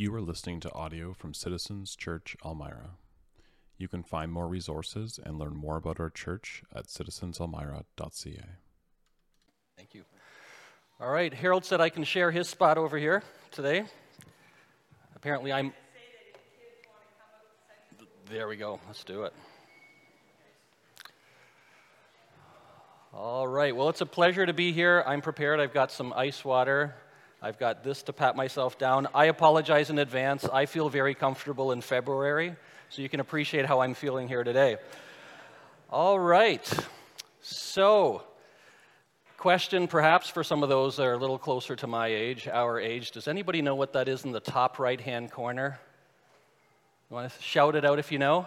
You are listening to audio from Citizens Church Elmira. You can find more resources and learn more about our church at citizenselmira.ca. Thank you. All right, Harold said I can share his spot over here today. Apparently, I'm. There we go. Let's do it. All right. Well, it's a pleasure to be here. I'm prepared. I've got some ice water. I've got this to pat myself down. I apologize in advance. I feel very comfortable in February, so you can appreciate how I'm feeling here today. All right. So, question perhaps for some of those that are a little closer to my age, our age. Does anybody know what that is in the top right hand corner? You want to shout it out if you know?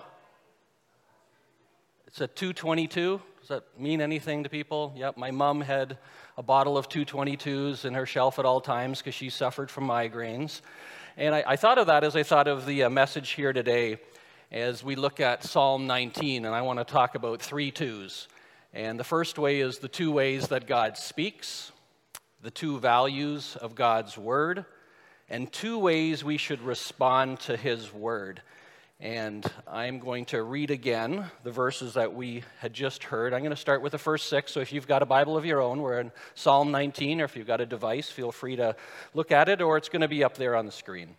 It's a 222. Does that mean anything to people? Yep, my mom had a bottle of 222s in her shelf at all times because she suffered from migraines. And I, I, thought of that as I thought of the uh, message here today as we look at Psalm 19, and I want to talk about three twos. And the first way is the two ways that God speaks, the two values of God's word, and two ways we should respond to his word. And I'm going to read again the verses that we had just heard. I'm going to start with the first six. So if you've got a Bible of your own, we're in Psalm 19, or if you've got a device, feel free to look at it, or it's going to be up there on the screen.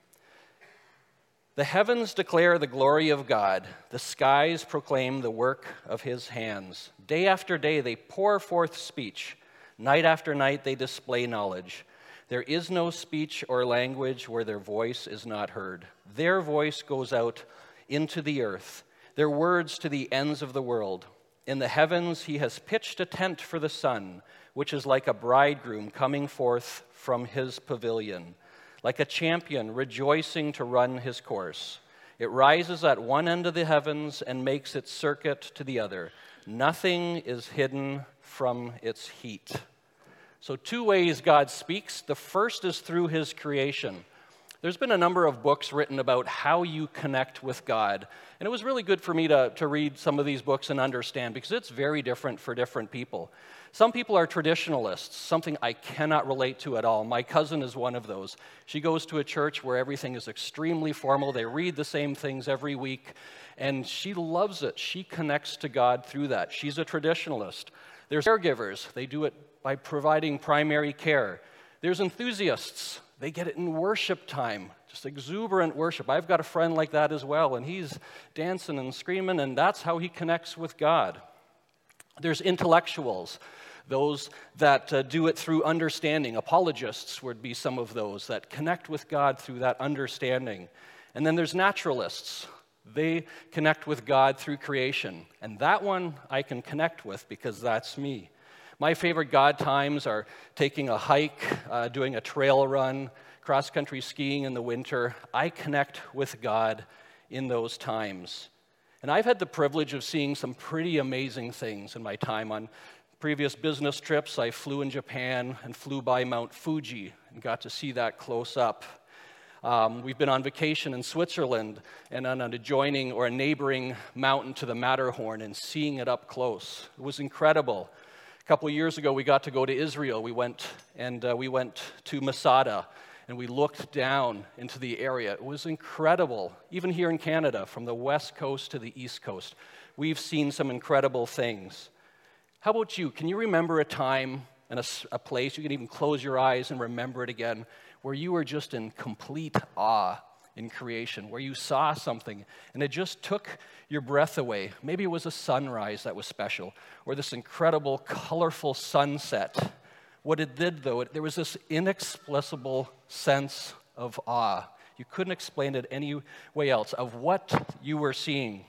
The heavens declare the glory of God, the skies proclaim the work of his hands. Day after day they pour forth speech, night after night they display knowledge. There is no speech or language where their voice is not heard. Their voice goes out into the earth, their words to the ends of the world. In the heavens, he has pitched a tent for the sun, which is like a bridegroom coming forth from his pavilion, like a champion rejoicing to run his course. It rises at one end of the heavens and makes its circuit to the other. Nothing is hidden from its heat. So, two ways God speaks. The first is through his creation. There's been a number of books written about how you connect with God. And it was really good for me to, to read some of these books and understand because it's very different for different people. Some people are traditionalists, something I cannot relate to at all. My cousin is one of those. She goes to a church where everything is extremely formal, they read the same things every week, and she loves it. She connects to God through that. She's a traditionalist. There's caregivers, they do it by providing primary care. There's enthusiasts, they get it in worship time, just exuberant worship. I've got a friend like that as well, and he's dancing and screaming, and that's how he connects with God. There's intellectuals, those that uh, do it through understanding. Apologists would be some of those that connect with God through that understanding. And then there's naturalists. They connect with God through creation. And that one I can connect with because that's me. My favorite God times are taking a hike, uh, doing a trail run, cross country skiing in the winter. I connect with God in those times. And I've had the privilege of seeing some pretty amazing things in my time. On previous business trips, I flew in Japan and flew by Mount Fuji and got to see that close up. Um, we've been on vacation in Switzerland and on an adjoining or a neighboring mountain to the Matterhorn and seeing it up close. It was incredible. A couple of years ago, we got to go to Israel. We went and uh, we went to Masada and we looked down into the area. It was incredible, even here in Canada, from the west coast to the east coast. We've seen some incredible things. How about you? Can you remember a time and a, a place, you can even close your eyes and remember it again, where you were just in complete awe in creation, where you saw something and it just took your breath away. Maybe it was a sunrise that was special, or this incredible, colorful sunset. What it did, though, it, there was this inexplicable sense of awe. You couldn't explain it any way else of what you were seeing.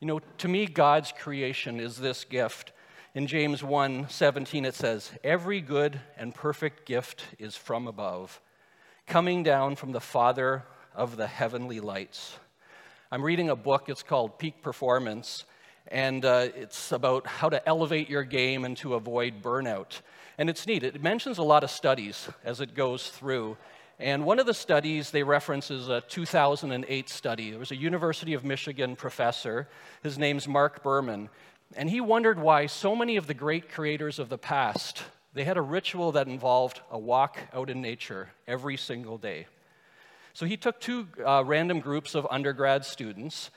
You know, to me, God's creation is this gift. In James 1 17, it says, Every good and perfect gift is from above, coming down from the Father of the heavenly lights. I'm reading a book, it's called Peak Performance, and uh, it's about how to elevate your game and to avoid burnout. And it's neat. It mentions a lot of studies as it goes through. And one of the studies they reference is a 2008 study. There was a University of Michigan professor. His name's Marc Berman. And he wondered why so many of the great creators of the past, they had a ritual that involved a walk out in nature every single day. So he took two uh, random groups of undergrad students,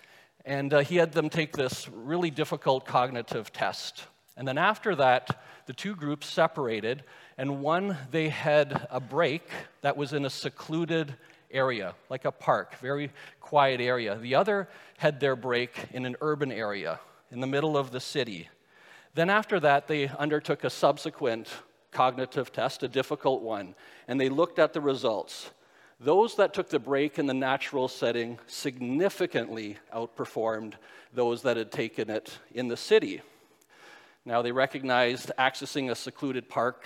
and uh, he had them take this really difficult cognitive test. And then after that, the two groups separated, and one, they had a break that was in a secluded area, like a park, very quiet area. The other had their break in an urban area, in the middle of the city. Then, after that, they undertook a subsequent cognitive test, a difficult one, and they looked at the results. Those that took the break in the natural setting significantly outperformed those that had taken it in the city. Now, they recognized accessing a secluded park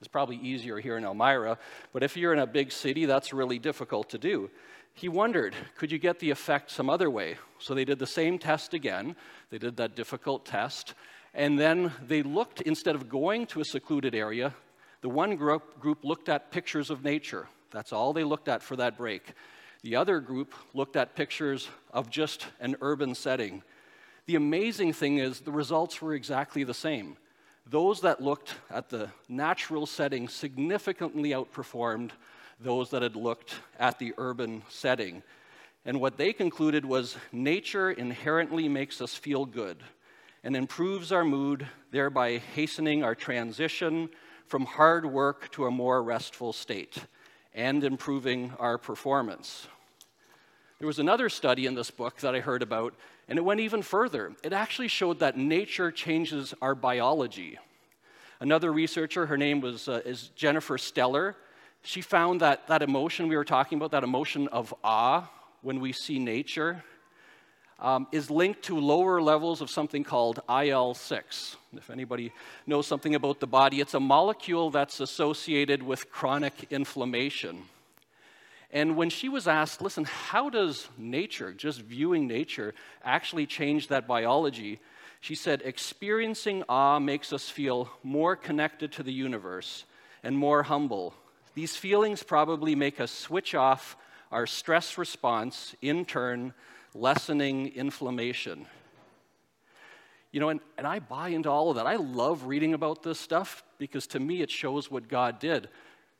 is probably easier here in Elmira, but if you're in a big city, that's really difficult to do. He wondered, could you get the effect some other way? So they did the same test again. They did that difficult test. And then they looked, instead of going to a secluded area, the one group, group looked at pictures of nature. That's all they looked at for that break. The other group looked at pictures of just an urban setting. The amazing thing is, the results were exactly the same. Those that looked at the natural setting significantly outperformed those that had looked at the urban setting. And what they concluded was nature inherently makes us feel good and improves our mood, thereby hastening our transition from hard work to a more restful state and improving our performance. There was another study in this book that I heard about, and it went even further. It actually showed that nature changes our biology. Another researcher, her name was, uh, is Jennifer Stellar, she found that that emotion we were talking about, that emotion of awe when we see nature, um, is linked to lower levels of something called IL 6. If anybody knows something about the body, it's a molecule that's associated with chronic inflammation. And when she was asked, listen, how does nature, just viewing nature, actually change that biology? She said, experiencing awe makes us feel more connected to the universe and more humble. These feelings probably make us switch off our stress response, in turn, lessening inflammation. You know, and, and I buy into all of that. I love reading about this stuff because to me it shows what God did.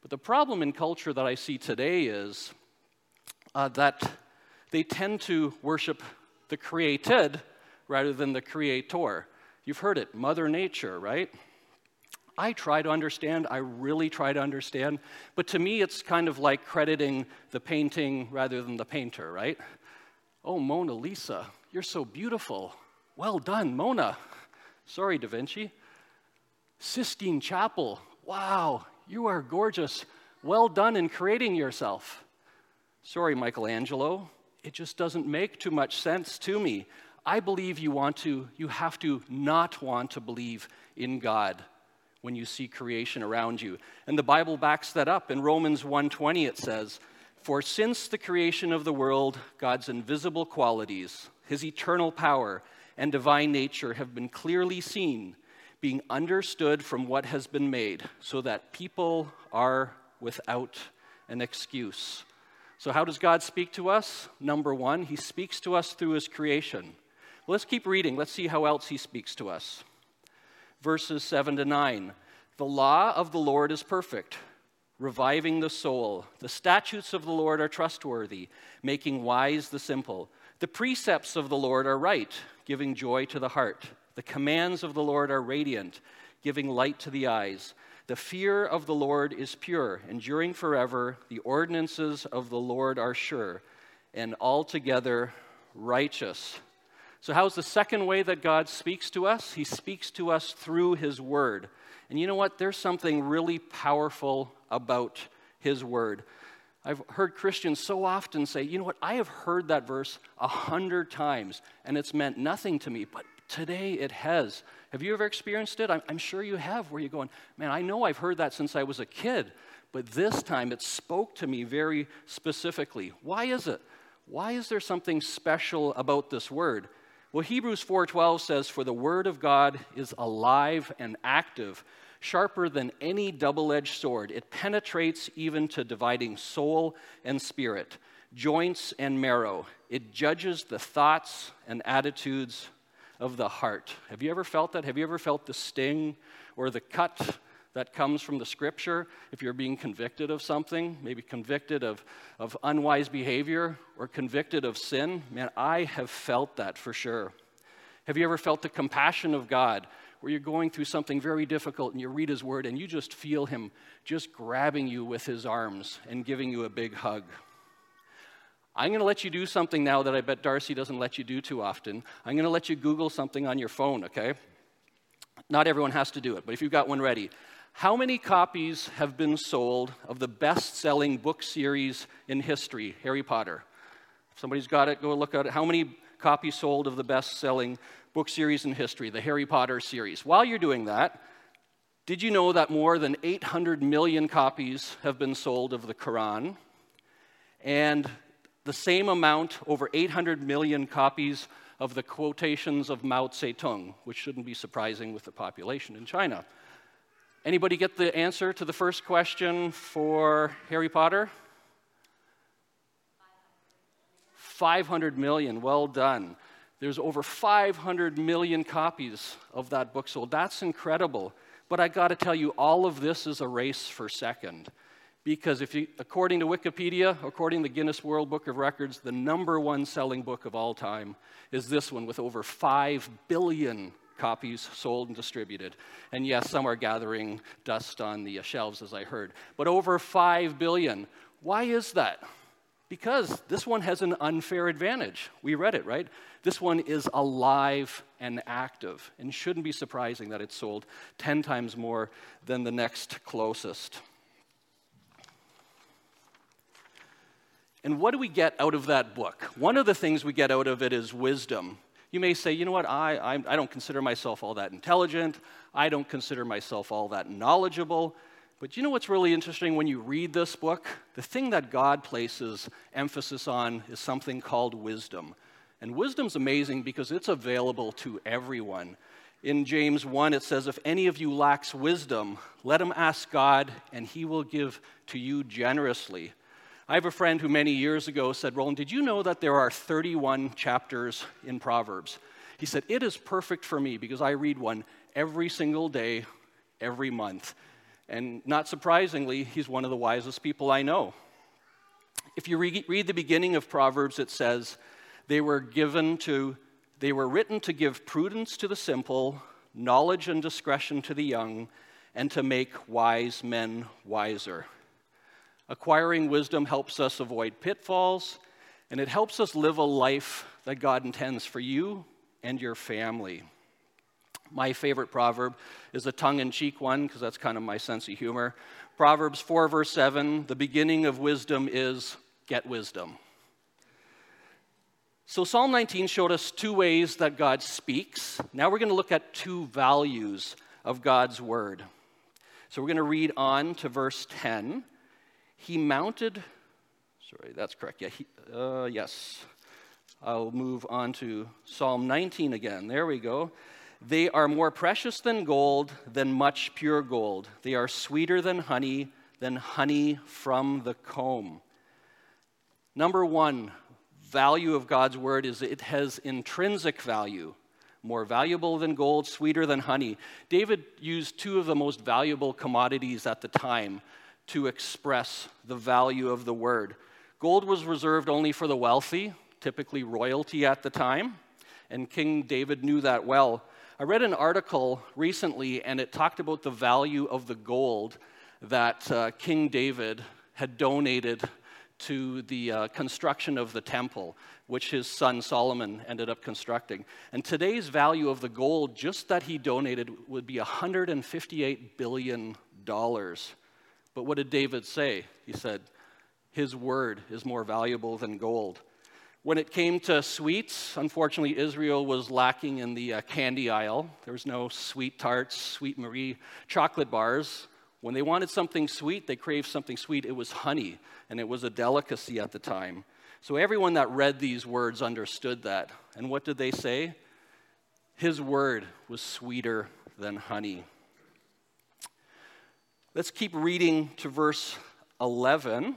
But the problem in culture that I see today is uh, that they tend to worship the created rather than the creator. You've heard it, Mother Nature, right? I try to understand, I really try to understand, but to me it's kind of like crediting the painting rather than the painter, right? Oh, Mona Lisa, you're so beautiful. Well done, Mona. Sorry, Da Vinci. Sistine Chapel, wow, you are gorgeous. Well done in creating yourself. Sorry, Michelangelo. It just doesn't make too much sense to me. I believe you want to, you have to not want to believe in God when you see creation around you. And the Bible backs that up. In Romans 1:20 it says, "For since the creation of the world, God's invisible qualities, his eternal power and divine nature have been clearly seen, being understood from what has been made, so that people are without an excuse. So, how does God speak to us? Number one, He speaks to us through His creation. Let's keep reading. Let's see how else He speaks to us. Verses 7 to 9. The law of the Lord is perfect, reviving the soul. The statutes of the Lord are trustworthy, making wise the simple. The precepts of the Lord are right, giving joy to the heart. The commands of the Lord are radiant, giving light to the eyes. The fear of the Lord is pure, enduring forever. The ordinances of the Lord are sure and altogether righteous. So, how's the second way that God speaks to us? He speaks to us through His Word. And you know what? There's something really powerful about His Word. I've heard Christians so often say, you know what? I have heard that verse a hundred times and it's meant nothing to me, but today it has. Have you ever experienced it? I'm, I'm, sure you have, where you're going, man, I know I've heard that since I was a kid, but this time it spoke to me very specifically. Why is it? Why is there something special about this word? Well, Hebrews 4:12 says, "For the word of God is alive and active, sharper than any double edged sword. It penetrates even to dividing soul and spirit, joints and marrow. It judges the thoughts and attitudes of the heart. Have you ever felt that? Have you ever felt the sting or the cut that comes from the scripture, if you're being convicted of something, maybe convicted of, of unwise behavior or convicted of sin, man, I have felt that for sure. Have you ever felt the compassion of God where you're going through something very difficult and you read His Word and you just feel Him just grabbing you with His arms and giving you a big hug? I'm going to let you do something now that I bet Darcy doesn't let you do too often. I'm going to let you Google something on your phone, okay? Not everyone has to do it, but if you've got one ready, how many copies have been sold of the best selling book series in history, Harry Potter? If somebody's got it, go look at it. How many copies sold of the best selling book series in history, the Harry Potter series? While you're doing that, did you know that more than 800 million copies have been sold of the Quran? And the same amount, over 800 million copies of the quotations of Mao Zedong, which shouldn't be surprising with the population in China. Anybody get the answer to the first question for Harry Potter? 500 million. Well done. There's over 500 million copies of that book sold. That's incredible. But I got to tell you, all of this is a race for second. Because if you, according to Wikipedia, according to the Guinness World Book of Records, the number one selling book of all time is this one with over 5 billion copies sold and distributed. And yes, some are gathering dust on the shelves, as I heard. But over 5 billion. Why is that? Because this one has an unfair advantage. We read it, right? This one is alive and active, and shouldn't be surprising that it's sold 10 times more than the next closest. And what do we get out of that book? One of the things we get out of it is wisdom. You may say, you know what, I, I, I, don't consider myself all that intelligent. I don't consider myself all that knowledgeable. But you know what's really interesting when you read this book? The thing that God places emphasis on is something called wisdom. And wisdom's amazing because it's available to everyone. In James 1, it says, If any of you lacks wisdom, let him ask God, and he will give to you generously. I have a friend who many years ago said, Roland, did you know that there are 31 chapters in Proverbs? He said, It is perfect for me because I read one every single day, every month. And not surprisingly, he's one of the wisest people I know. If you re- read the beginning of Proverbs, it says, They were given to, they were written to give prudence to the simple, knowledge and discretion to the young, and to make wise men wiser. Acquiring wisdom helps us avoid pitfalls, and it helps us live a life that God intends for you and your family. My favorite proverb is a tongue in cheek one, because that's kind of my sense of humor. Proverbs 4, verse 7 the beginning of wisdom is get wisdom. So, Psalm 19 showed us two ways that God speaks. Now we're going to look at two values of God's word. So, we're going to read on to verse 10. He mounted, sorry, that's correct. Yeah, he, uh, yes. I'll move on to Psalm 19 again. There we go. They are more precious than gold, than much pure gold. They are sweeter than honey, than honey from the comb. Number one value of God's word is it has intrinsic value, more valuable than gold, sweeter than honey. David used two of the most valuable commodities at the time to express the value of the word. Gold was reserved only for the wealthy, typically royalty at the time, and King David knew that well. I read an article recently, and it talked about the value of the gold that uh, King David had donated to the uh, construction of the temple, which his son Solomon ended up constructing. And today's value of the gold, just that he donated, would be $158 billion. But what did David say? He said, His word is more valuable than gold. When it came to sweets, unfortunately, Israel was lacking in the uh, candy aisle. There was no sweet tarts, sweet Marie chocolate bars. When they wanted something sweet, they craved something sweet. It was honey, and it was a delicacy at the time. So everyone that read these words understood that. And what did they say? His word was sweeter than honey. Let's keep reading to verse 11.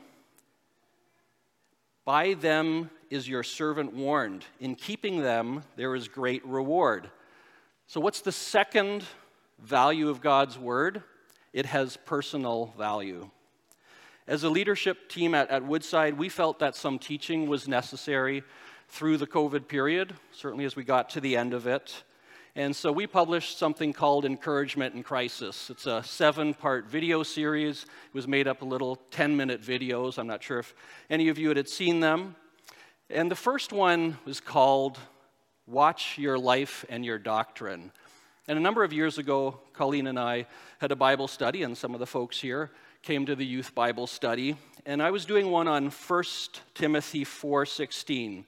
By them is your servant warned. In keeping them, there is great reward. So, what's the second value of God's word? it has personal value. As a leadership team at, at Woodside, we felt that some teaching was necessary through the COVID period, certainly as we got to the end of it. And so we published something called Encouragement in Crisis. It's a seven part video series. It was made up of little 10 minute videos. I'm not sure if any of you had seen them. And the first one was called Watch Your Life and Your Doctrine. And a number of years ago, Colleen and I had a Bible study, and some of the folks here came to the youth Bible study. And I was doing one on 1 Timothy 4:16.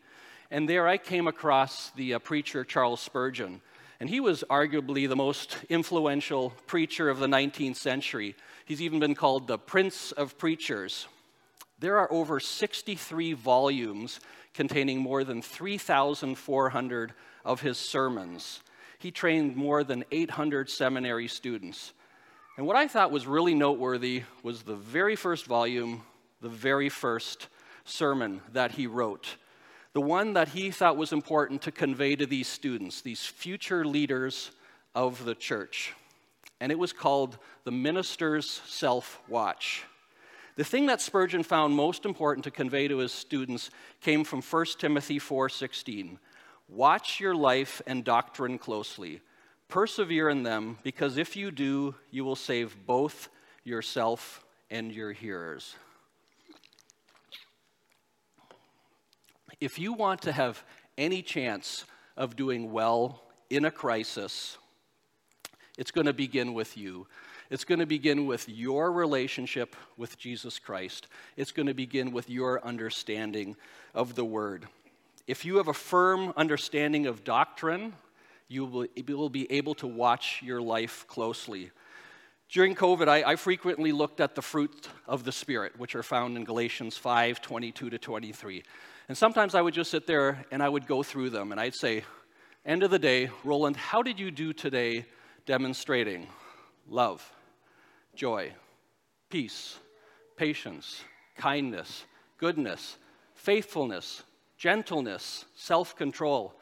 And there I came across the uh, preacher Charles Spurgeon. And he was arguably the most influential preacher of the 19th century. He's even been called the Prince of Preachers. There are over 63 volumes containing more than 3,400 of his sermons. He trained more than 800 seminary students. And what I thought was really noteworthy was the very first volume, the very first sermon that he wrote the one that he thought was important to convey to these students, these future leaders of the church. And it was called the Minister's Self Watch. The thing that Spurgeon found most important to convey to his students came from 1 Timothy 4:16. Watch your life and doctrine closely. Persevere in them, because if you do, you will save both yourself and your hearers. If you want to have any chance of doing well in a crisis, it's going to begin with you. It's going to begin with your relationship with Jesus Christ. It's going to begin with your understanding of the Word. If you have a firm understanding of doctrine, you will, be able to watch your life closely. During COVID, I, I, frequently looked at the fruit of the Spirit, which are found in Galatians 5 22 to 23. And sometimes I would just sit there and I would go through them and I'd say, End of the day, Roland, how did you do today demonstrating love, joy, peace, patience, kindness, goodness, faithfulness, gentleness, self control?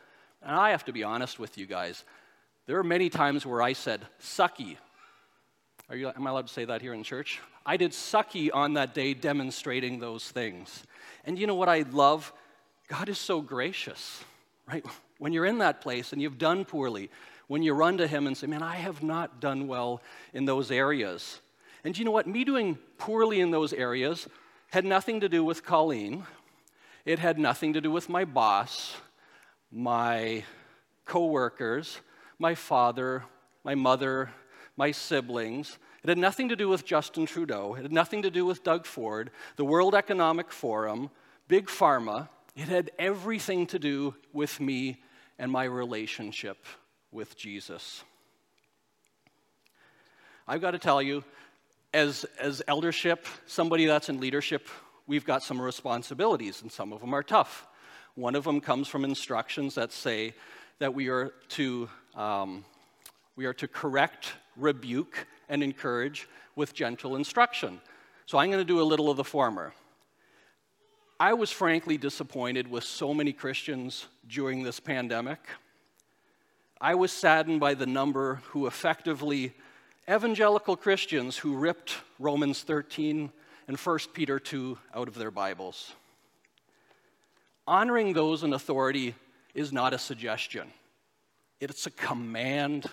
And I have to be honest with you guys. There are many times where I said, sucky. Are you, am I allowed to say that here in church? I did sucky on that day demonstrating those things. And you know what I love? God is so gracious, right? When you're in that place and you've done poorly, when you run to Him and say, Man, I have not done well in those areas. And you know what? Me doing poorly in those areas had nothing to do with Colleen. It had nothing to do with my boss, my coworkers, my father, my mother, my siblings. It had nothing to do with Justin Trudeau. It had nothing to do with Doug Ford, the World Economic Forum, Big Pharma. It had everything to do with me and my relationship with Jesus. I've got to tell you, as, as eldership, somebody that's in leadership, we've got some responsibilities, and some of them are tough. One of them comes from instructions that say that we are to, um, we are to correct, rebuke, and encourage with gentle instruction. So I'm going to do a little of the former. I was frankly disappointed with so many Christians during this pandemic. I was saddened by the number who effectively, evangelical Christians who ripped Romans 13 and 1 Peter 2 out of their Bibles. Honoring those in authority is not a suggestion, it's a command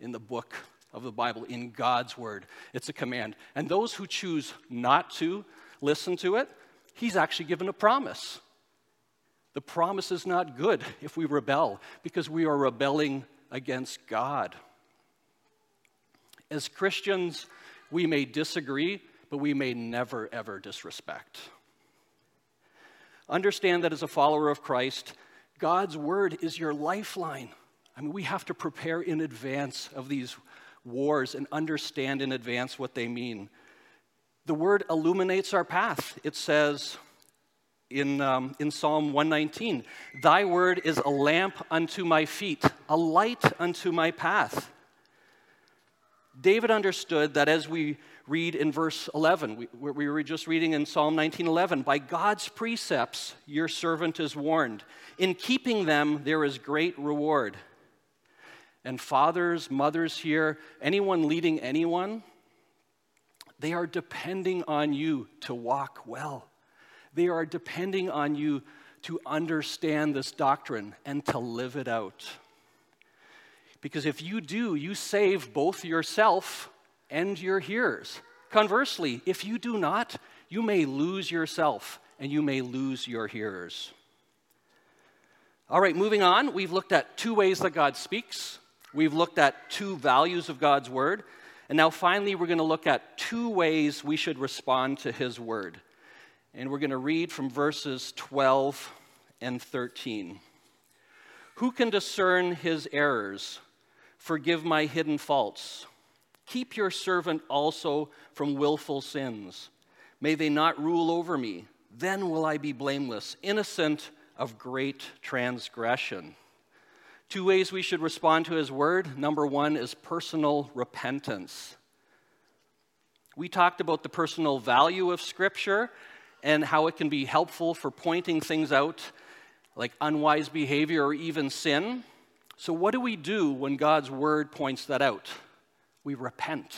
in the book of the Bible, in God's Word. It's a command. And those who choose not to listen to it, He's actually given a promise. The promise is not good if we rebel, because we are rebelling against God. As Christians, we may disagree, but we may never, ever disrespect. Understand that as a follower of Christ, God's word is your lifeline. I mean, we have to prepare in advance of these wars and understand in advance what they mean. The word illuminates our path. It says in, um, in Psalm 119, Thy word is a lamp unto my feet, a light unto my path. David understood that as we read in verse 11, we, we were just reading in Psalm 19:11, by God's precepts your servant is warned. In keeping them there is great reward and fathers, mothers here, anyone leading anyone, They are depending on you to walk well. They are depending on you to understand this doctrine and to live it out. Because if you do, you save both yourself and your hearers. Conversely, if you do not, you may lose yourself and you may lose your hearers. All right, moving on, we've looked at two ways that God speaks. We've looked at two values of God's word. And now finally, we're going to look at two ways we should respond to his word. And we're going to read from verses 12 and 13. Who can discern his errors? Forgive my hidden faults. Keep your servant also from willful sins. May they not rule over me. Then will I be blameless, innocent of great transgression. Two ways we should respond to his word. Number one is personal repentance. We talked about the personal value of Scripture and how it can be helpful for pointing things out like unwise behavior or even sin. So, what do we do when God's word points that out? We repent.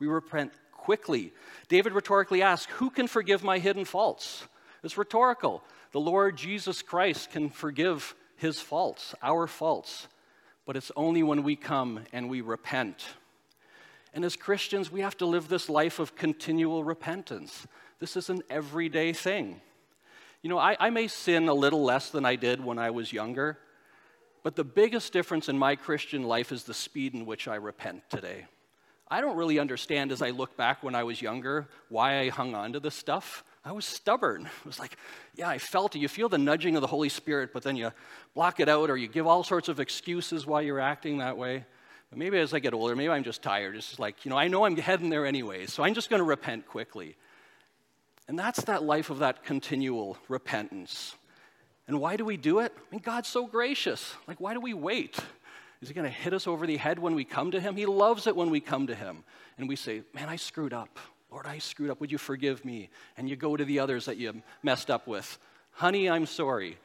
We repent quickly. David rhetorically asks, Who can forgive my hidden faults? It's rhetorical. The Lord Jesus Christ can forgive his faults, our faults, but it's only when we come and we repent. And as Christians, we have to live this life of continual repentance. This is an everyday thing. You know, I, I may sin a little less than I did when I was younger, but the biggest difference in my Christian life is the speed in which I repent today. I don't really understand as I look back when I was younger why I hung on to this stuff. I was stubborn. It was like, yeah, I felt it. You feel the nudging of the Holy Spirit, but then you block it out or you give all sorts of excuses why you're acting that way. But maybe as I get older, maybe I'm just tired. It's just like, you know, I know I'm heading there anyway, so I'm just going to repent quickly. And that's that life of that continual repentance. And why do we do it? I mean, God's so gracious. Like, why do we wait? Is he going to hit us over the head when we come to him? He loves it when we come to him and we say, Man, I screwed up. Lord, I screwed up. Would you forgive me? And you go to the others that you messed up with. Honey, I'm sorry.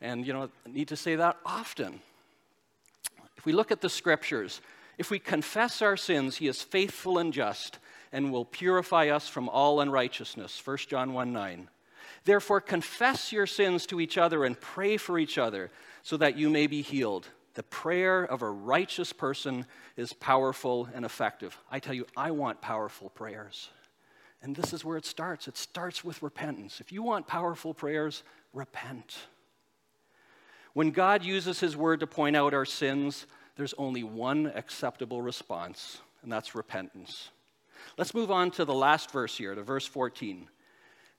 And, you know, need to say that often. If we look at the scriptures, if we confess our sins, he is faithful and just and will purify us from all unrighteousness. 1 John 1 9. Therefore, confess your sins to each other and pray for each other so that you may be healed. The prayer of a righteous person is powerful and effective. I tell you, I want powerful prayers. And this is where it starts. It starts with repentance. If you want powerful prayers, repent. When God uses His word to point out our sins, there's only one acceptable response, and that's repentance. Let's move on to the last verse here, to verse 14.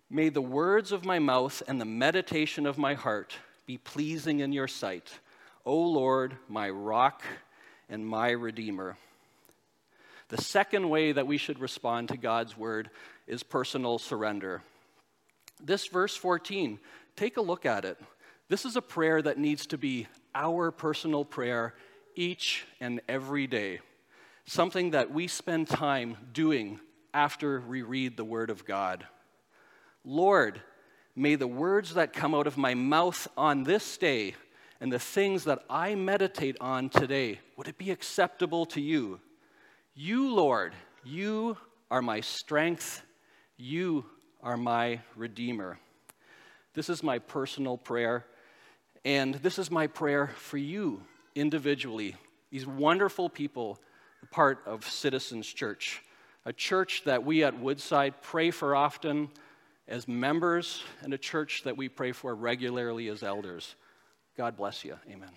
May the words of my mouth and the meditation of my heart be pleasing in your sight, O Lord, my rock and my redeemer. The second way that we should respond to God's word is personal surrender. This verse 14, take a look at it. This is a prayer that needs to be our personal prayer each and every day, something that we spend time doing after we read the Word of God. Lord, may the words that come out of my mouth on this day and the things that I meditate on today, would it be acceptable to you? You, Lord, you are my strength. You are my Redeemer. This is my personal prayer, and this is my prayer for you individually, these wonderful people, part of Citizens Church, a church that we at Woodside pray for often as members, and a church that we pray for regularly as elders. God bless you. Amen.